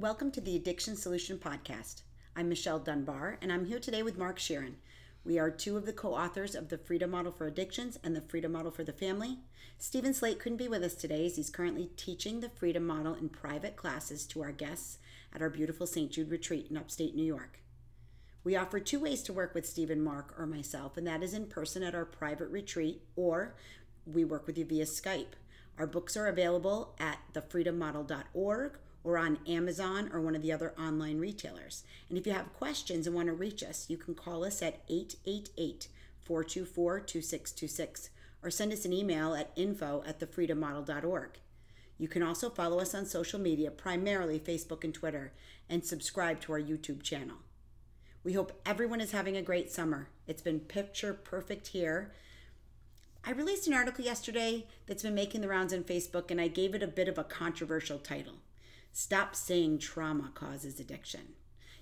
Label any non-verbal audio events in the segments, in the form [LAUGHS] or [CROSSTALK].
Welcome to the Addiction Solution Podcast. I'm Michelle Dunbar, and I'm here today with Mark Scheeren. We are two of the co authors of the Freedom Model for Addictions and the Freedom Model for the Family. Steven Slate couldn't be with us today as he's currently teaching the Freedom Model in private classes to our guests at our beautiful St. Jude retreat in upstate New York. We offer two ways to work with Steven, Mark, or myself, and that is in person at our private retreat, or we work with you via Skype. Our books are available at thefreedommodel.org or on Amazon or one of the other online retailers. And if you have questions and want to reach us, you can call us at 888 424 2626 or send us an email at info at thefreedommodel.org. You can also follow us on social media, primarily Facebook and Twitter, and subscribe to our YouTube channel. We hope everyone is having a great summer. It's been picture perfect here. I released an article yesterday that's been making the rounds on Facebook, and I gave it a bit of a controversial title. Stop saying trauma causes addiction.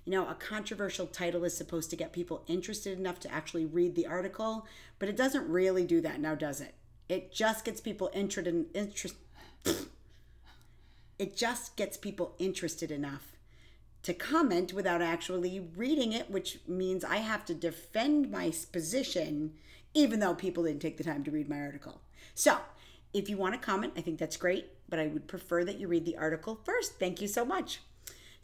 You know, a controversial title is supposed to get people interested enough to actually read the article, but it doesn't really do that now, does it? It just gets people interested in interest it just gets people interested enough to comment without actually reading it, which means I have to defend my position even though people didn't take the time to read my article. So, if you want to comment, I think that's great, but I would prefer that you read the article first. Thank you so much.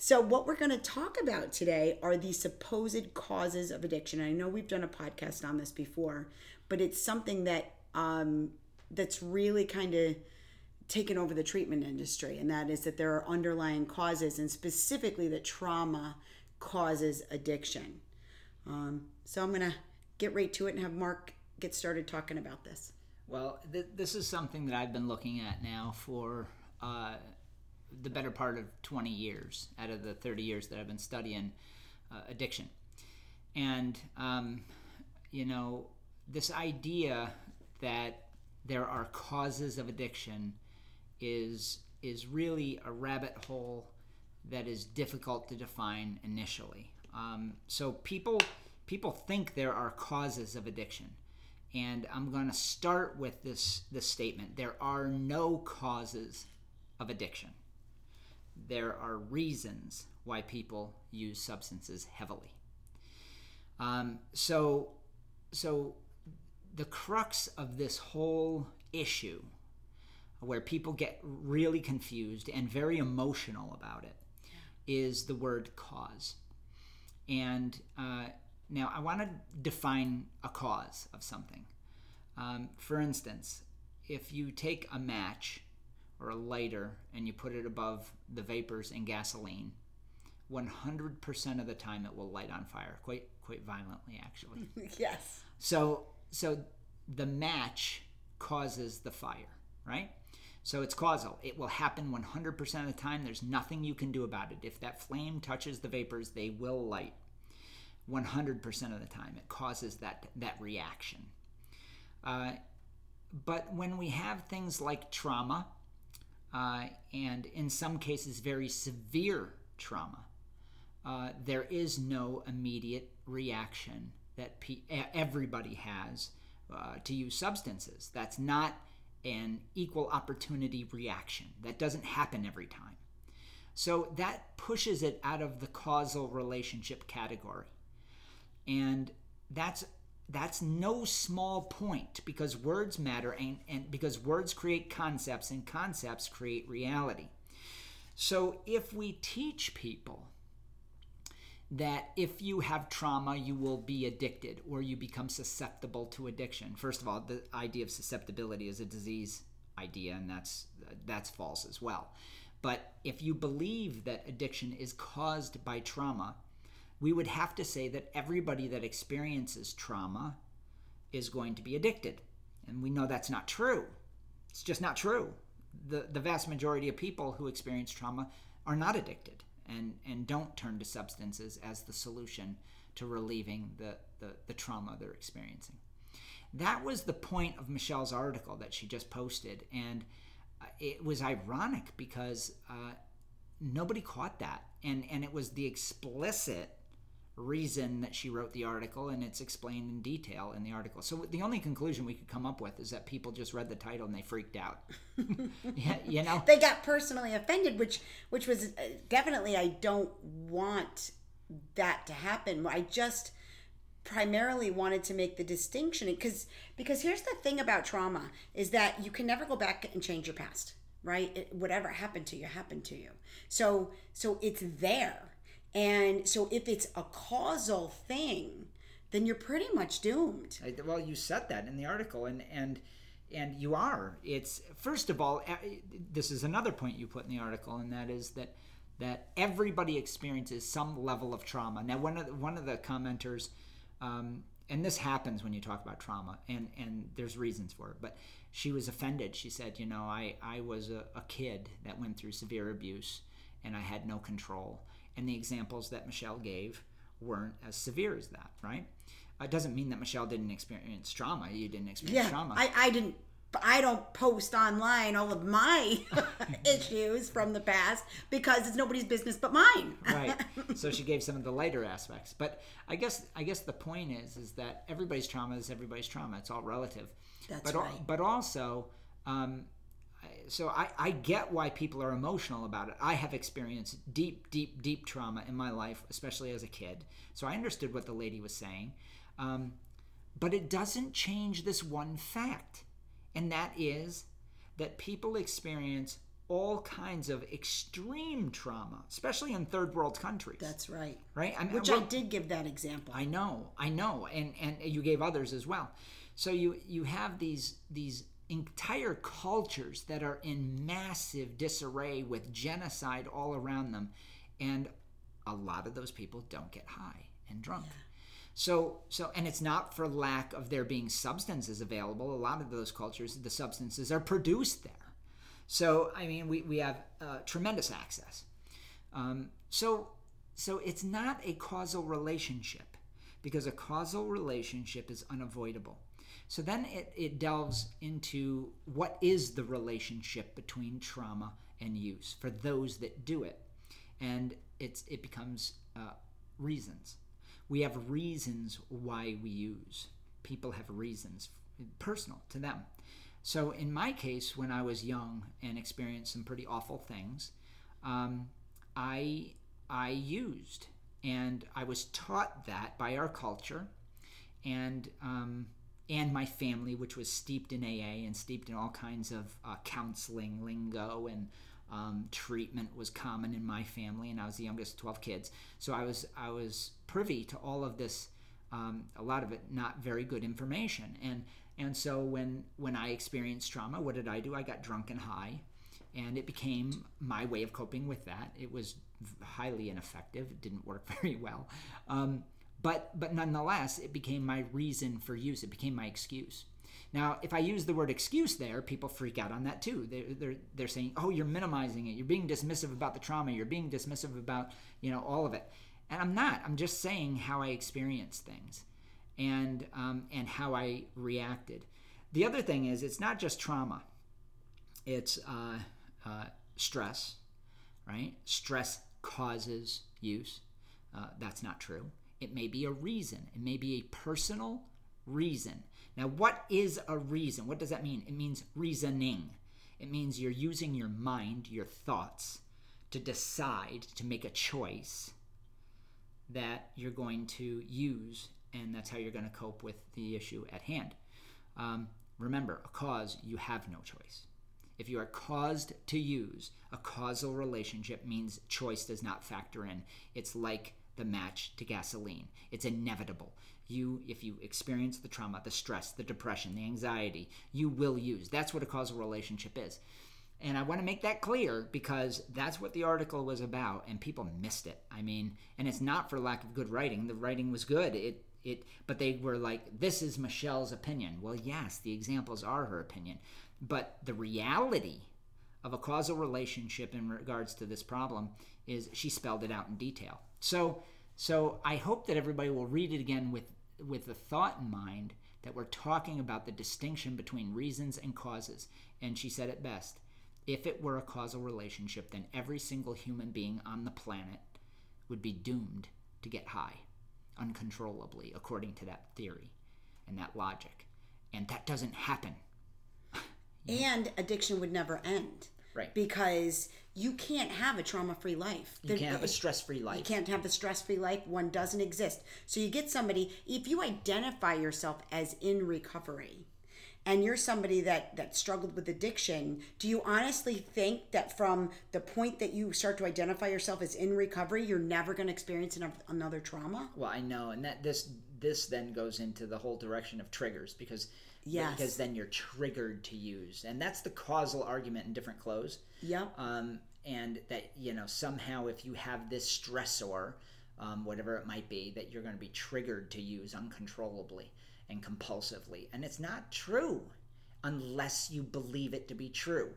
So, what we're going to talk about today are the supposed causes of addiction. I know we've done a podcast on this before, but it's something that um, that's really kind of taken over the treatment industry, and that is that there are underlying causes, and specifically that trauma causes addiction. Um, so, I'm going to get right to it and have Mark get started talking about this. Well, th- this is something that I've been looking at now for uh, the better part of 20 years out of the 30 years that I've been studying uh, addiction. And, um, you know, this idea that there are causes of addiction is is really a rabbit hole that is difficult to define initially. Um, so people people think there are causes of addiction and I'm going to start with this this statement. There are no causes of addiction. There are reasons why people use substances heavily. Um, so, so the crux of this whole issue, where people get really confused and very emotional about it, is the word cause. And uh, now, I want to define a cause of something. Um, for instance, if you take a match or a lighter and you put it above the vapors in gasoline, 100% of the time it will light on fire, quite quite violently actually. [LAUGHS] yes. So so the match causes the fire, right? So it's causal. It will happen 100% of the time. There's nothing you can do about it. If that flame touches the vapors, they will light. 100% of the time. It causes that, that reaction. Uh, but when we have things like trauma, uh, and in some cases very severe trauma, uh, there is no immediate reaction that pe- everybody has uh, to use substances. That's not an equal opportunity reaction. That doesn't happen every time. So that pushes it out of the causal relationship category and that's that's no small point because words matter and, and because words create concepts and concepts create reality. So if we teach people that if you have trauma you will be addicted or you become susceptible to addiction. First of all the idea of susceptibility is a disease idea and that's that's false as well. But if you believe that addiction is caused by trauma we would have to say that everybody that experiences trauma is going to be addicted. And we know that's not true. It's just not true. The, the vast majority of people who experience trauma are not addicted and, and don't turn to substances as the solution to relieving the, the, the trauma they're experiencing. That was the point of Michelle's article that she just posted. And uh, it was ironic because uh, nobody caught that. And, and it was the explicit reason that she wrote the article and it's explained in detail in the article. So the only conclusion we could come up with is that people just read the title and they freaked out. [LAUGHS] yeah, you know. They got personally offended which which was uh, definitely I don't want that to happen. I just primarily wanted to make the distinction because because here's the thing about trauma is that you can never go back and change your past right it, whatever happened to you happened to you so so it's there and so if it's a causal thing, then you're pretty much doomed. Well, you said that in the article, and and and you are. It's first of all, this is another point you put in the article, and that is that that everybody experiences some level of trauma. Now, one of the, one of the commenters, um, and this happens when you talk about trauma, and and there's reasons for it, but she was offended. She said, you know, I I was a, a kid that went through severe abuse, and I had no control and the examples that Michelle gave weren't as severe as that, right? It doesn't mean that Michelle didn't experience trauma. You didn't experience yeah, trauma. I, I didn't. I don't post online all of my [LAUGHS] [LAUGHS] issues from the past because it's nobody's business but mine. right. [LAUGHS] So she gave some of the lighter aspects, but I guess I guess the point is is that everybody's trauma is everybody's trauma. It's all relative. That's but, right. But also, um, so I, I get why people are emotional about it. I have experienced deep, deep, deep trauma in my life, especially as a kid. So I understood what the lady was saying. Um, but it doesn't change this one fact, and that is that people experience all kinds of extreme trauma, especially in third world countries. That's right. Right? I mean, Which well, I did give that example. I know, I know, and and you gave others as well. So you you have these these entire cultures that are in massive disarray with genocide all around them and a lot of those people don't get high and drunk. Yeah. so so and it's not for lack of there being substances available. A lot of those cultures the substances are produced there. So i mean we, we have uh, tremendous access. Um, so so it's not a causal relationship because a causal relationship is unavoidable so then it, it delves into what is the relationship between trauma and use for those that do it. And it's, it becomes uh, reasons. We have reasons why we use. People have reasons personal to them. So in my case, when I was young and experienced some pretty awful things, um, I I used, and I was taught that by our culture, and um, and my family, which was steeped in AA and steeped in all kinds of uh, counseling lingo and um, treatment was common in my family, and I was the youngest of twelve kids. So I was I was privy to all of this, um, a lot of it not very good information, and and so when when I experienced trauma, what did I do? I got drunk and high, and it became my way of coping with that. It was highly ineffective. It didn't work [LAUGHS] very well. Um, but but nonetheless, it became my reason for use. It became my excuse. Now, if I use the word excuse there, people freak out on that too. They're, they're, they're saying, oh, you're minimizing it. You're being dismissive about the trauma. You're being dismissive about, you know, all of it. And I'm not. I'm just saying how I experienced things and, um, and how I reacted. The other thing is, it's not just trauma. It's uh, uh, stress, right? Stress causes use. Uh, that's not true. It may be a reason, it may be a personal reason. Now, what is a reason? What does that mean? It means reasoning. It means you're using your mind, your thoughts, to decide, to make a choice that you're going to use, and that's how you're going to cope with the issue at hand. Um, remember, a cause, you have no choice. If you are caused to use, a causal relationship means choice does not factor in. It's like the match to gasoline. It's inevitable. You, if you experience the trauma, the stress, the depression, the anxiety, you will use. That's what a causal relationship is. And I want to make that clear because that's what the article was about, and people missed it. I mean, and it's not for lack of good writing. The writing was good. It it but they were like, this is Michelle's opinion. Well, yes, the examples are her opinion. But the reality of a causal relationship in regards to this problem is she spelled it out in detail. So, so I hope that everybody will read it again with with the thought in mind that we're talking about the distinction between reasons and causes. And she said it best. If it were a causal relationship, then every single human being on the planet would be doomed to get high. uncontrollably, according to that theory and that logic. And that doesn't happen. [LAUGHS] And addiction would never end. Right. Because you can't have a trauma free life. You can't have a stress free life. You can't have a stress free life. One doesn't exist. So you get somebody, if you identify yourself as in recovery and you're somebody that, that struggled with addiction, do you honestly think that from the point that you start to identify yourself as in recovery, you're never going to experience another trauma? Well, I know, and that this this then goes into the whole direction of triggers because Yes. because then you're triggered to use, and that's the causal argument in different clothes. Yep. Um, and that you know somehow if you have this stressor, um, whatever it might be, that you're going to be triggered to use uncontrollably and compulsively, and it's not true unless you believe it to be true.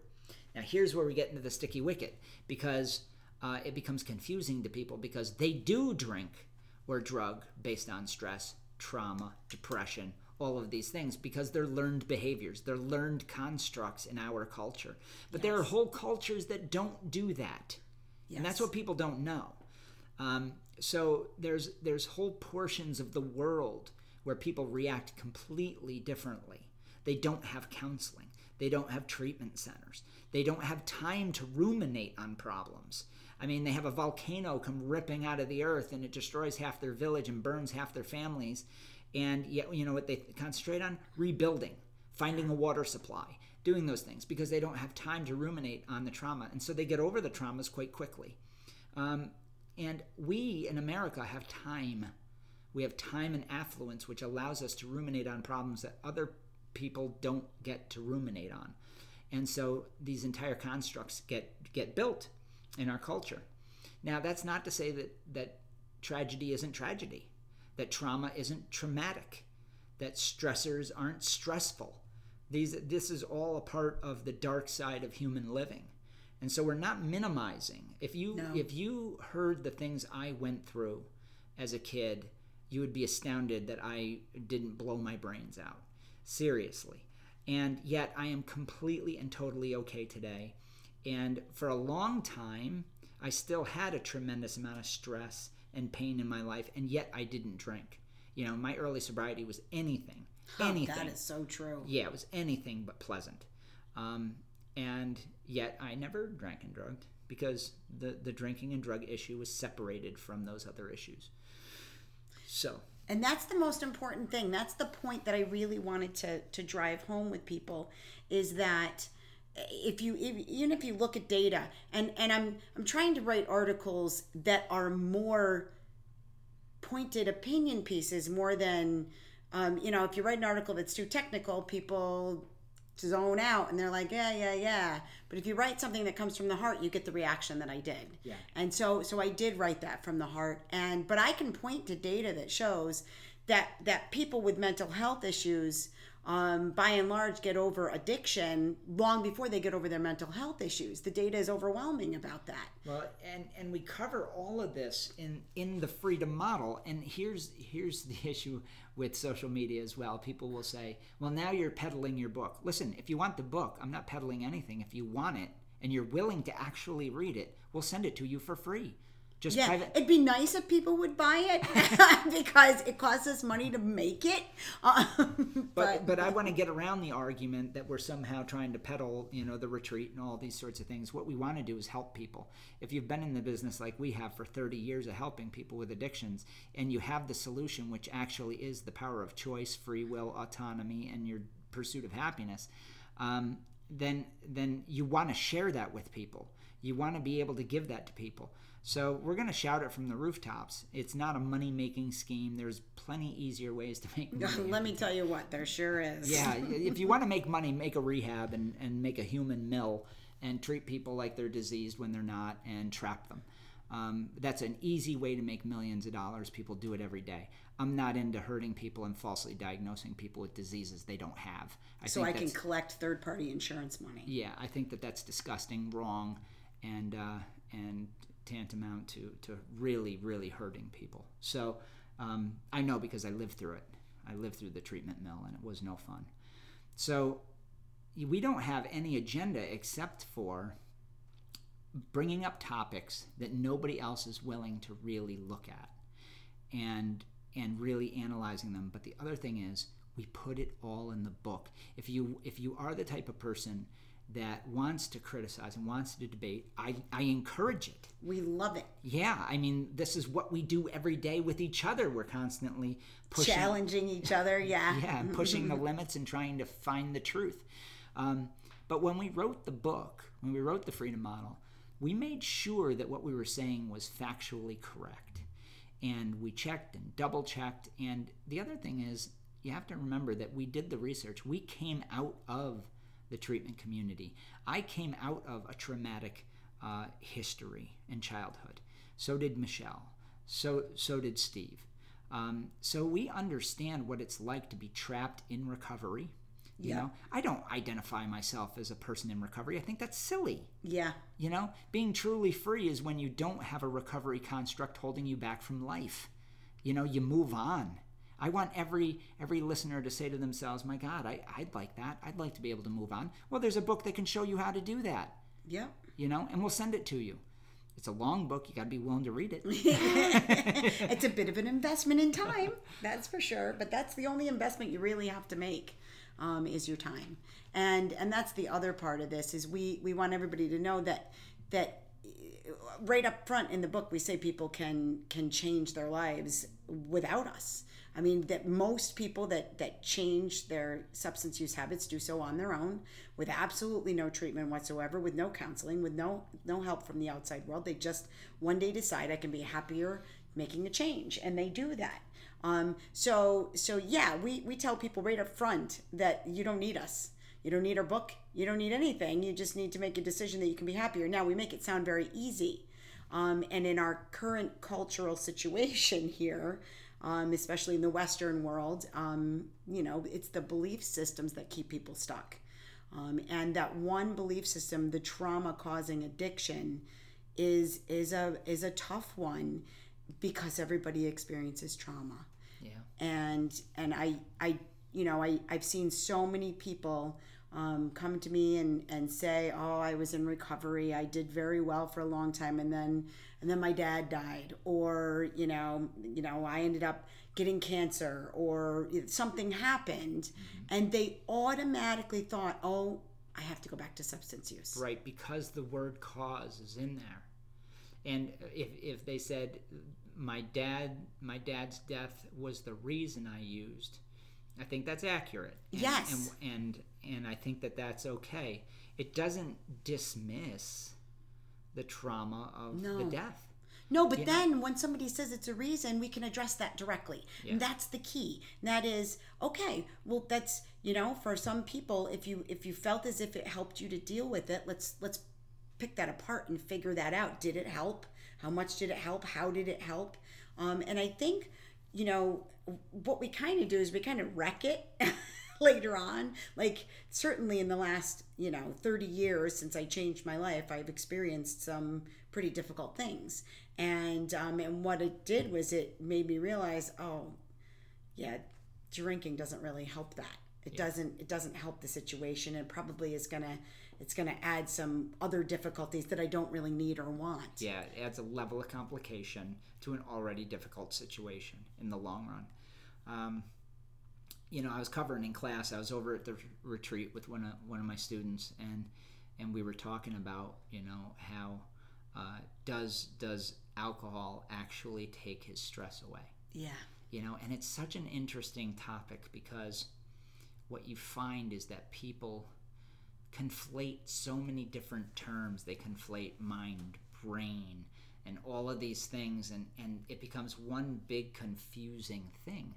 Now, here's where we get into the sticky wicket because uh, it becomes confusing to people because they do drink or drug based on stress, trauma, depression, all of these things because they're learned behaviors, they're learned constructs in our culture. But there are whole cultures that don't do that. And that's what people don't know. Um, so there's there's whole portions of the world where people react completely differently. They don't have counseling. They don't have treatment centers. They don't have time to ruminate on problems. I mean, they have a volcano come ripping out of the earth and it destroys half their village and burns half their families. And yet, you know what they concentrate on? Rebuilding, finding a water supply, doing those things because they don't have time to ruminate on the trauma. And so they get over the traumas quite quickly. Um, and we in America have time. We have time and affluence, which allows us to ruminate on problems that other people don't get to ruminate on. And so these entire constructs get get built in our culture. Now, that's not to say that that tragedy isn't tragedy, that trauma isn't traumatic, that stressors aren't stressful. These this is all a part of the dark side of human living. And so we're not minimizing. If you No. if you heard the things I went through as a kid, you would be astounded that I didn't blow my brains out. Seriously. And yet I am completely and totally okay today. And for a long time, I still had a tremendous amount of stress and pain in my life, and yet I didn't drink. You know, my early sobriety was anything, anything. That is so true. Yeah, it was anything but pleasant. Um, and yet I never drank and drugged because the, the drinking and drug issue was separated from those other issues. So, And that's the most important thing. That's the point that I really wanted to to drive home with people is that if you if, even if you look at data and and I'm I'm trying to write articles that are more pointed opinion pieces more than um, you know if you write an article that's too technical people zone out and they're like yeah yeah yeah. But if you write something that comes from the heart you get the reaction that i did. Yeah. and so so i did write that from the heart. And but i can point to data that shows that that people with mental health issues um, by and large get over addiction long before they get over their mental health issues the data is overwhelming about that well, and and we cover all of this in in the freedom model. And here's here's the [LAUGHS] issue with social media as well. People will say, "Well, now you're peddling your book." Listen, if you want the book, I'm not peddling anything. If you want it and you're willing to actually read it, we'll send it to you for free. Just yeah private. it'd be nice if people would buy it [LAUGHS] because it costs us money to make it [LAUGHS] um, But, but I want to get around the argument that we're somehow trying to peddle, you know, the retreat and all these sorts of things. What we want to do is help people. If you've been in the business like we have for 30 years of helping people with addictions, and you have the solution, which actually is the power of choice, free will, autonomy, and your pursuit of happiness, um, then then you want to share that with people. You want to be able to give that to people. So we're going to shout it from the rooftops. It's not a money making scheme. There's plenty easier ways to make [LAUGHS] money. let me tell you what there sure is Yeah, [LAUGHS] if you want to make money, make a rehab and, and make a human mill and treat people like they're diseased when they're not and trap them. Um, that's an easy way to make millions of dollars. People do it every day. I'm not into hurting people and falsely diagnosing people with diseases they don't have. I so i can collect third party insurance money yeah, I think that that's disgusting, wrong, and uh, and tantamount to to really really hurting people. So um, I know because I lived through it. I lived through the treatment mill, and it was no fun. So we don't have any agenda except for bringing up topics that nobody else is willing to really look at, and and really analyzing them. But the other thing is we put it all in the book. If you if you are the type of person that wants to criticize and wants to debate, I, I encourage it. We love it. Yeah, I mean, this is what we do every day with each other. We're constantly pushing, challenging each other. [LAUGHS] Yeah, yeah, pushing the [LAUGHS] limits and trying to find the truth. Um, but when we wrote the book, when we wrote the Freedom Model, we made sure that what we were saying was factually correct. And we checked and double checked. And the other thing is, you have to remember that we did the research. We came out of the treatment community. I came out of a traumatic uh, history in childhood. So did Michelle. So so did Steve. Um, so we understand what it's like to be trapped in recovery you yeah. know, I don't identify myself as a person in recovery. I think that's silly. Yeah. You know, being truly free is when you don't have a recovery construct holding you back from life. You know, you move on. I want every every listener to say to themselves, "My God, I, I'd like that. I'd like to be able to move on." Well, there's a book that can show you how to do that. Yeah. You know, and we'll send it to you. It's a long book. You got to be willing to read it. [LAUGHS] it's a bit of an investment in time, that's for sure. But that's the only investment you really have to make um, is your time and and that's the other part of this is we we want everybody to know that that right up front in the book we say people can can change their lives without us i mean that most people that that change their substance use habits do so on their own with absolutely no treatment whatsoever with no counseling with no no help from the outside world they just one day decide i can be happier making a change and they do that um, so so yeah, we we tell people right up front that you don't need us. You don't need our book. You don't need anything. You just need to make a decision that you can be happier. Now we make it sound very easy, um, and in our current cultural [LAUGHS] situation here, um, especially in the Western world, um, you know, it's the belief systems that keep people stuck. Um, and that one belief system, the trauma causing addiction, is is a is a tough one because everybody experiences trauma. Yeah. And and I I you know I I've seen so many people um, come to me and and say, oh, I was in recovery. I did very well for a long time, and then and then my dad died, or you know you know I ended up getting cancer, or something happened, mm-hmm. and they automatically thought, oh. I have to go back to substance use. Right, because the word cause is in there. And if, if they said my dad my dad's death was the reason I used. I think that's accurate. And, yes. And, and and I think that that's okay. It doesn't dismiss the trauma of no. the death. No, but you then know? when somebody says it's a reason, we can address that directly. Yeah. And that's the key. And that is okay. Well, that's you know, for some people, if you if you felt as if it helped you to deal with it, let's let's pick that apart and figure that out. Did it help? How much did it help? How did it help? Um, and I think, you know, what we kind of do is we kind of wreck it [LAUGHS] [LAUGHS] later on. Like, certainly in the last, you know, 30 years since I changed my life, I've experienced some pretty difficult things. And, um, and what it did was it made me realize, oh, yeah, drinking doesn't really help that. It yeah. doesn't, it doesn't help the situation and probably is going to, it's going to add some other difficulties that I don't really need or want. Yeah, it adds a level of complication to an already difficult situation in the long run. Um, you know, I was covering in class. I was over at the retreat with one of one of my students, and and we were talking about you know how uh, does does alcohol actually take his stress away? Yeah. You know, and it's such an interesting topic because what you find is that people conflate so many different terms. They conflate mind, brain, and all of these things, and, and it becomes one big confusing thing.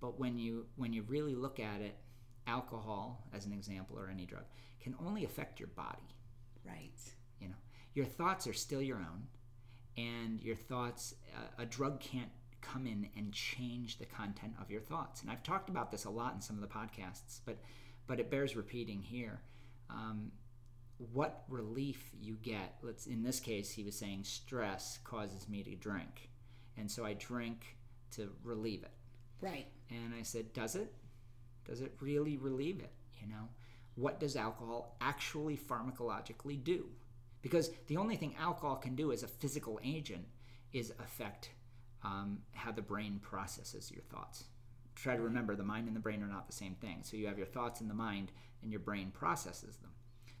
But when you when you really look at it, alcohol, as an example, or any drug, can only affect your body. Right. You know, your thoughts are still your own, and your thoughts, uh, a drug can't come in and change the content of your thoughts. And I've talked about this a lot in some of the podcasts, but but it bears repeating here um, what relief you get. Let's in this case, he was saying stress causes me to drink, and so I drink to relieve it. Right. And I said, does it? Does it really relieve it? You know, what does alcohol actually pharmacologically do? Because the only thing alcohol can do as a physical agent is affect um, how the brain processes your thoughts. Try to remember the mind and the brain are not the same thing. So you have your thoughts in the mind, and your brain processes them.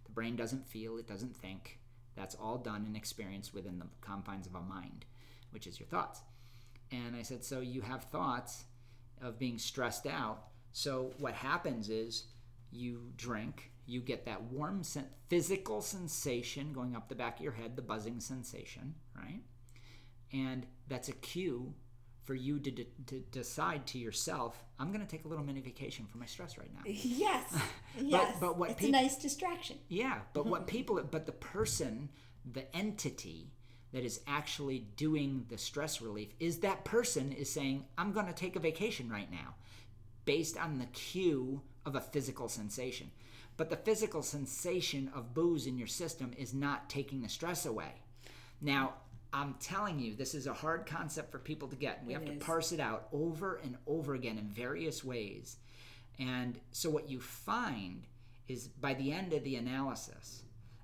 The brain doesn't feel, it doesn't think. That's all done and experienced within the confines of a mind, which is your thoughts. And I said, so you have thoughts of being stressed out. So what happens is you drink, you get that warm sen- physical sensation going up the back of your head, the buzzing sensation, right? And that's a cue for you to, de- to decide to yourself, I'm going to take a little mini vacation from my stress right now. [LAUGHS] Yes. [LAUGHS] yes. but what it's peop- a nice distraction. Yeah, but what [LAUGHS] people, but the person, the entity that is actually doing the stress relief is that person is saying, I'm going to take a vacation right now based on the cue of a physical sensation. But the physical sensation of booze in your system is not taking the stress away. Now, I'm telling you, this is a hard concept for people to get. We have to is. parse it out over and over again in various ways. And so, what you find is by the end of the analysis,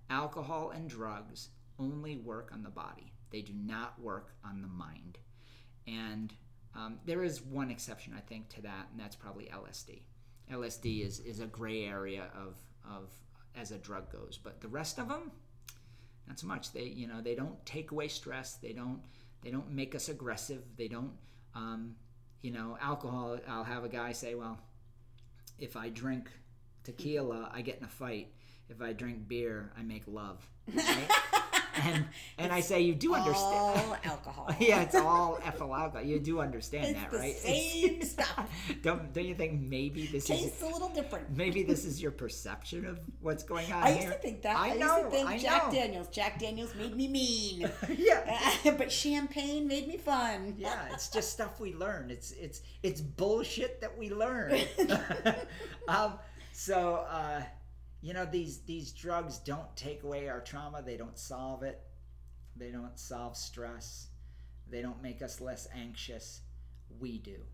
alcohol and drugs only work on the body, they do not work on the mind. And um, there is one exception, I think, to that, and that's probably LSD. LSD is, is a gray area of, of as a drug goes, but the rest of them, not so much. They you know they don't take away stress. They don't they don't make us aggressive. They don't um, you know alcohol. I'll have a guy say, well, if I drink tequila, I get in a fight. If I drink beer, I make love. Right? [LAUGHS] and and I say you do understand. All [LAUGHS] alcohol. yeah, it's all ethyl alcohol. You do understand It's that, the right? same [LAUGHS] stuff. don't don't you think maybe this is Tastes a little different. maybe this is your perception of what's going on I here? used to think that. I I, know. used to think I Jack know. Daniels. Jack Daniels made me mean. [LAUGHS] yeah. but champagne made me fun. Yeah, it's just stuff we learn. It's it's it's bullshit that we learn. um, so uh, you know these these drugs don't take away our trauma. They don't solve it. They don't solve stress. They don't make us less anxious. We do.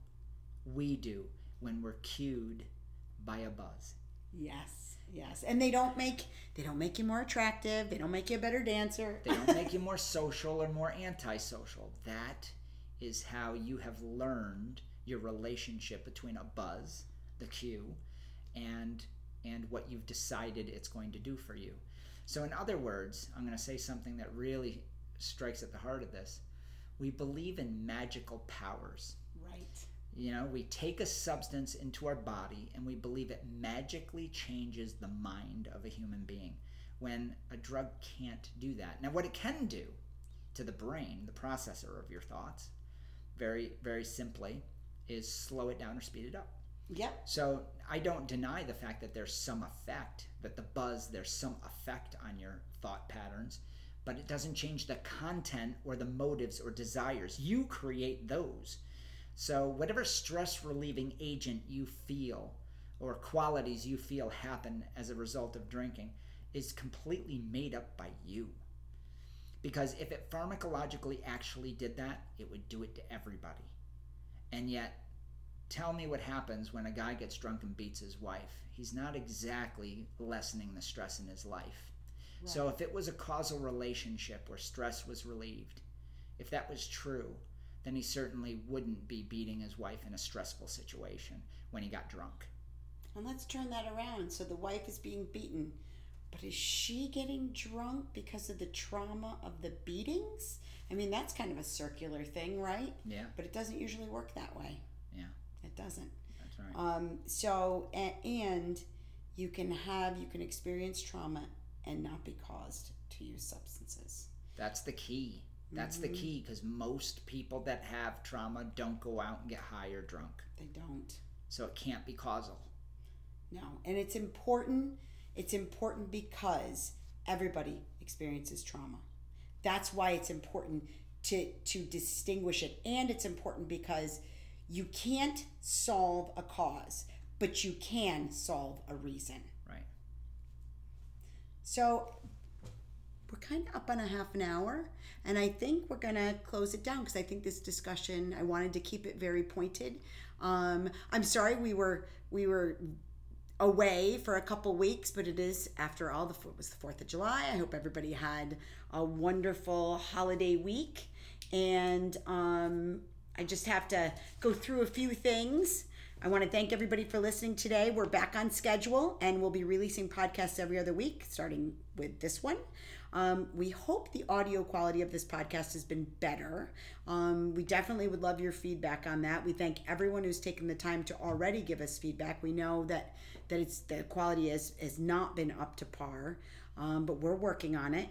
We do when we're cued by a buzz. Yes, yes. And they don't make they don't make you more attractive. They don't make you a better dancer. They don't make you [LAUGHS] more social or more antisocial. That is how you have learned your relationship between a buzz, the cue, and and what you've decided it's going to do for you. So in other words, I'm going to say something that really strikes at the heart of this. We believe in magical powers. Right. You know, we take a substance into our body and we believe it magically changes the mind of a human being when a drug can't do that. Now, what it can do to the brain, the processor of your thoughts, very, very simply, is slow it down or speed it up. Yep. So I don't deny the fact that there's some effect, that the buzz, there's some effect on your thought patterns, but it doesn't change the content or the motives or desires. You create those. So whatever stress relieving agent you feel or qualities you feel happen as a result of drinking is completely made up by you. Because if it pharmacologically actually did that, it would do it to everybody. And yet, tell me what happens when a guy gets drunk and beats his wife. He's not exactly lessening the stress in his life. So if it was a causal relationship where stress was relieved, if that was true, then he certainly wouldn't be beating his wife in a stressful situation when he got drunk. And let's turn that around. So the wife is being beaten, but is she getting drunk because of the trauma of the beatings? I mean, that's kind of a circular thing, right? Yeah, But it doesn't usually work that way. Doesn't. that's right. Um, so, and, and you can have, you can experience trauma and not be caused to use substances. That's the key. That's the key because most people that have trauma don't go out and get high or drunk. They don't. So it can't be causal. No. And it's important. It's important because everybody experiences trauma. That's why it's important to to distinguish it. And it's important because you can't solve a cause, but you can solve a reason. Right. So we're kind of up on a half an hour, and I think we're gonna close it down because I think this discussion I wanted to keep it very pointed. Um, I'm sorry we were we were away for a couple weeks, but it is after all the it was the Fourth of July. I hope everybody had a wonderful holiday week, and um, I just have to go through a few things. I want to thank everybody for listening today. We're back on schedule and we'll be releasing podcasts every other week, starting with this one. Um, we hope the audio quality of this podcast has been better. Um, we definitely would love your feedback on that. We thank everyone who's taken the time to already give us feedback. We know that that it's the quality has has not been up to par, um, but we're working on it.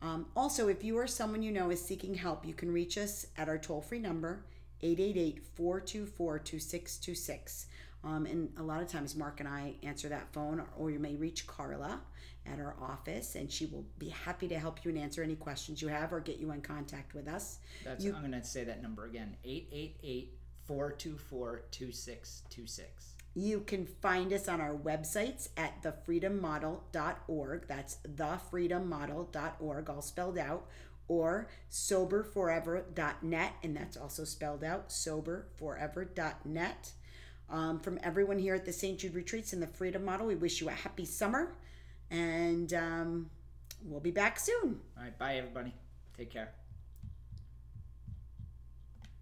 Um, also, if you or someone you know is seeking help, you can reach us at our toll free number 888 424 2626. Um, and a lot of times, Mark and I answer that phone, or, or you may reach Carla at our office, and she will be happy to help you and answer any questions you have or get you in contact with us. That's, You- I'm going to say that number again 888 424 2626. You can find us on our websites at thefreedommodel.org. That's thefreedommodel.org, all spelled out, or soberforever.net, and that's also spelled out soberforever.net. Um, from everyone here at the St. Jude Retreats and the Freedom Model, we wish you a happy summer, and um, we'll be back soon. All right, bye, everybody. Take care.